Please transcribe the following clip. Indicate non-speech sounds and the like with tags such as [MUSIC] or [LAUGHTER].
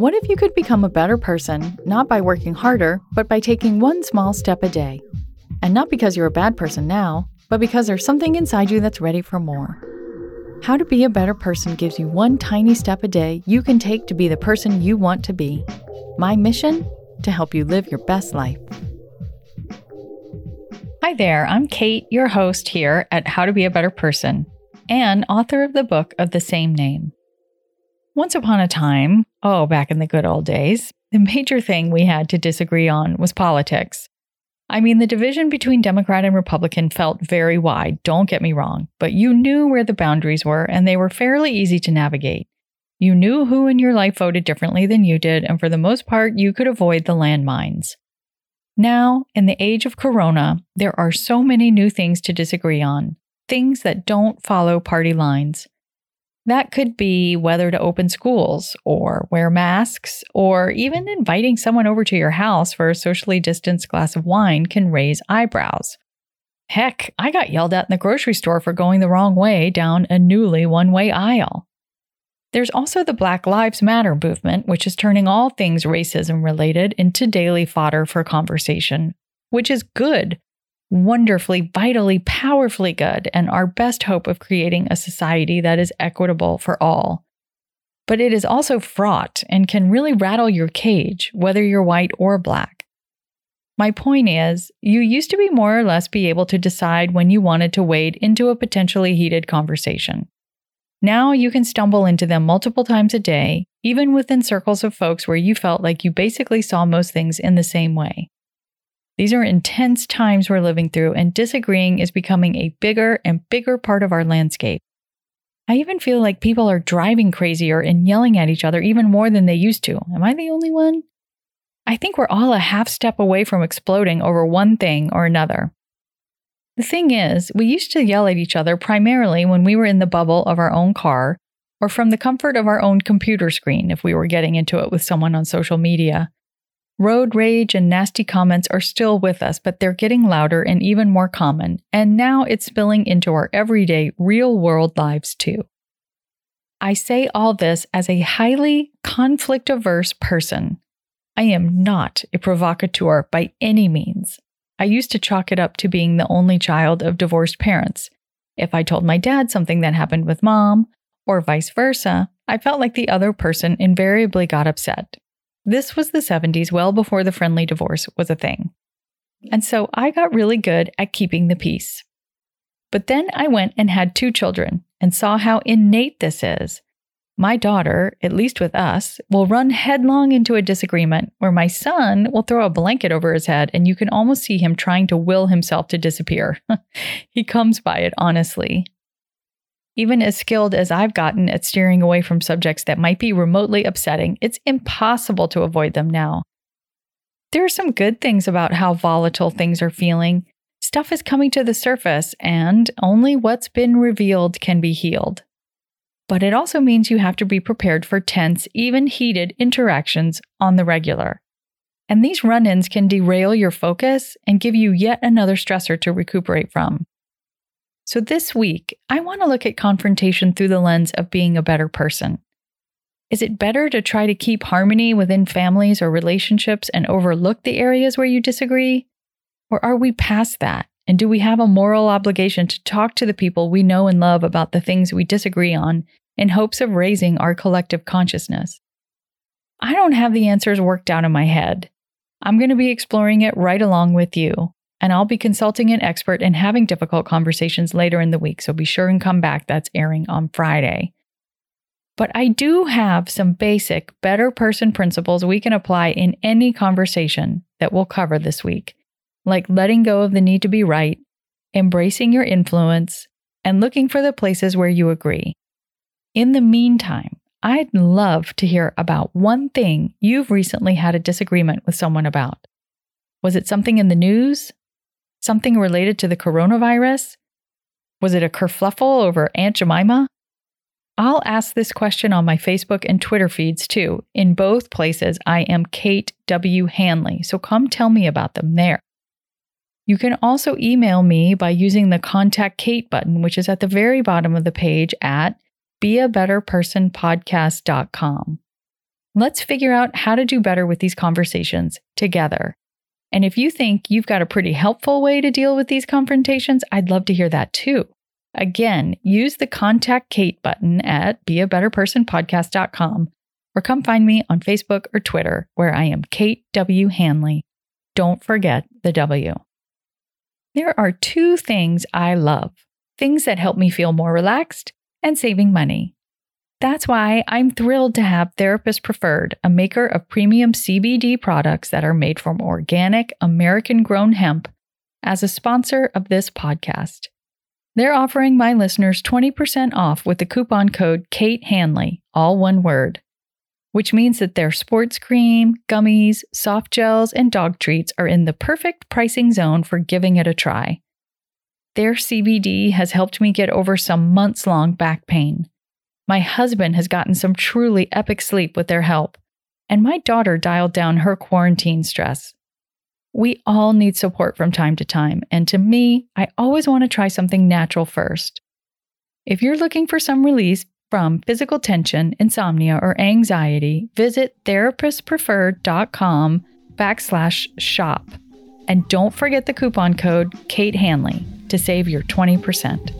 What if you could become a better person, not by working harder, but by taking one small step a day? And not because you're a bad person now, but because there's something inside you that's ready for more. How to Be a Better Person gives you one tiny step a day you can take to be the person you want to be. My mission? To help you live your best life. Hi there, I'm Kate, your host here at How to Be a Better Person, and author of the book of the same name. Once upon a time, oh, back in the good old days, the major thing we had to disagree on was politics. I mean, the division between Democrat and Republican felt very wide, don't get me wrong, but you knew where the boundaries were and they were fairly easy to navigate. You knew who in your life voted differently than you did, and for the most part, you could avoid the landmines. Now, in the age of Corona, there are so many new things to disagree on, things that don't follow party lines. That could be whether to open schools or wear masks, or even inviting someone over to your house for a socially distanced glass of wine can raise eyebrows. Heck, I got yelled at in the grocery store for going the wrong way down a newly one way aisle. There's also the Black Lives Matter movement, which is turning all things racism related into daily fodder for conversation, which is good wonderfully, vitally, powerfully good, and our best hope of creating a society that is equitable for all. But it is also fraught and can really rattle your cage, whether you're white or black. My point is, you used to be more or less be able to decide when you wanted to wade into a potentially heated conversation. Now you can stumble into them multiple times a day, even within circles of folks where you felt like you basically saw most things in the same way. These are intense times we're living through, and disagreeing is becoming a bigger and bigger part of our landscape. I even feel like people are driving crazier and yelling at each other even more than they used to. Am I the only one? I think we're all a half step away from exploding over one thing or another. The thing is, we used to yell at each other primarily when we were in the bubble of our own car or from the comfort of our own computer screen if we were getting into it with someone on social media. Road rage and nasty comments are still with us, but they're getting louder and even more common, and now it's spilling into our everyday, real world lives too. I say all this as a highly conflict averse person. I am not a provocateur by any means. I used to chalk it up to being the only child of divorced parents. If I told my dad something that happened with mom, or vice versa, I felt like the other person invariably got upset. This was the 70s, well before the friendly divorce was a thing. And so I got really good at keeping the peace. But then I went and had two children and saw how innate this is. My daughter, at least with us, will run headlong into a disagreement where my son will throw a blanket over his head and you can almost see him trying to will himself to disappear. [LAUGHS] he comes by it honestly. Even as skilled as I've gotten at steering away from subjects that might be remotely upsetting, it's impossible to avoid them now. There are some good things about how volatile things are feeling. Stuff is coming to the surface, and only what's been revealed can be healed. But it also means you have to be prepared for tense, even heated interactions on the regular. And these run ins can derail your focus and give you yet another stressor to recuperate from. So, this week, I want to look at confrontation through the lens of being a better person. Is it better to try to keep harmony within families or relationships and overlook the areas where you disagree? Or are we past that? And do we have a moral obligation to talk to the people we know and love about the things we disagree on in hopes of raising our collective consciousness? I don't have the answers worked out in my head. I'm going to be exploring it right along with you and I'll be consulting an expert and having difficult conversations later in the week, so be sure and come back. That's airing on Friday. But I do have some basic better person principles we can apply in any conversation that we'll cover this week, like letting go of the need to be right, embracing your influence, and looking for the places where you agree. In the meantime, I'd love to hear about one thing you've recently had a disagreement with someone about. Was it something in the news? Something related to the coronavirus? Was it a kerfluffle over Aunt Jemima? I'll ask this question on my Facebook and Twitter feeds too. In both places, I am Kate W. Hanley, so come tell me about them there. You can also email me by using the Contact Kate button, which is at the very bottom of the page at beabetterpersonpodcast.com. Let's figure out how to do better with these conversations together. And if you think you've got a pretty helpful way to deal with these confrontations, I'd love to hear that too. Again, use the Contact Kate button at beabetterpersonpodcast.com or come find me on Facebook or Twitter where I am Kate W. Hanley. Don't forget the W. There are two things I love things that help me feel more relaxed and saving money. That's why I'm thrilled to have Therapist Preferred, a maker of premium CBD products that are made from organic, American grown hemp, as a sponsor of this podcast. They're offering my listeners 20% off with the coupon code Kate Hanley, all one word, which means that their sports cream, gummies, soft gels, and dog treats are in the perfect pricing zone for giving it a try. Their CBD has helped me get over some months long back pain. My husband has gotten some truly epic sleep with their help, and my daughter dialed down her quarantine stress. We all need support from time to time, and to me, I always want to try something natural first. If you're looking for some release from physical tension, insomnia, or anxiety, visit therapistpreferred.com backslash shop. And don't forget the coupon code Kate Hanley to save your 20%.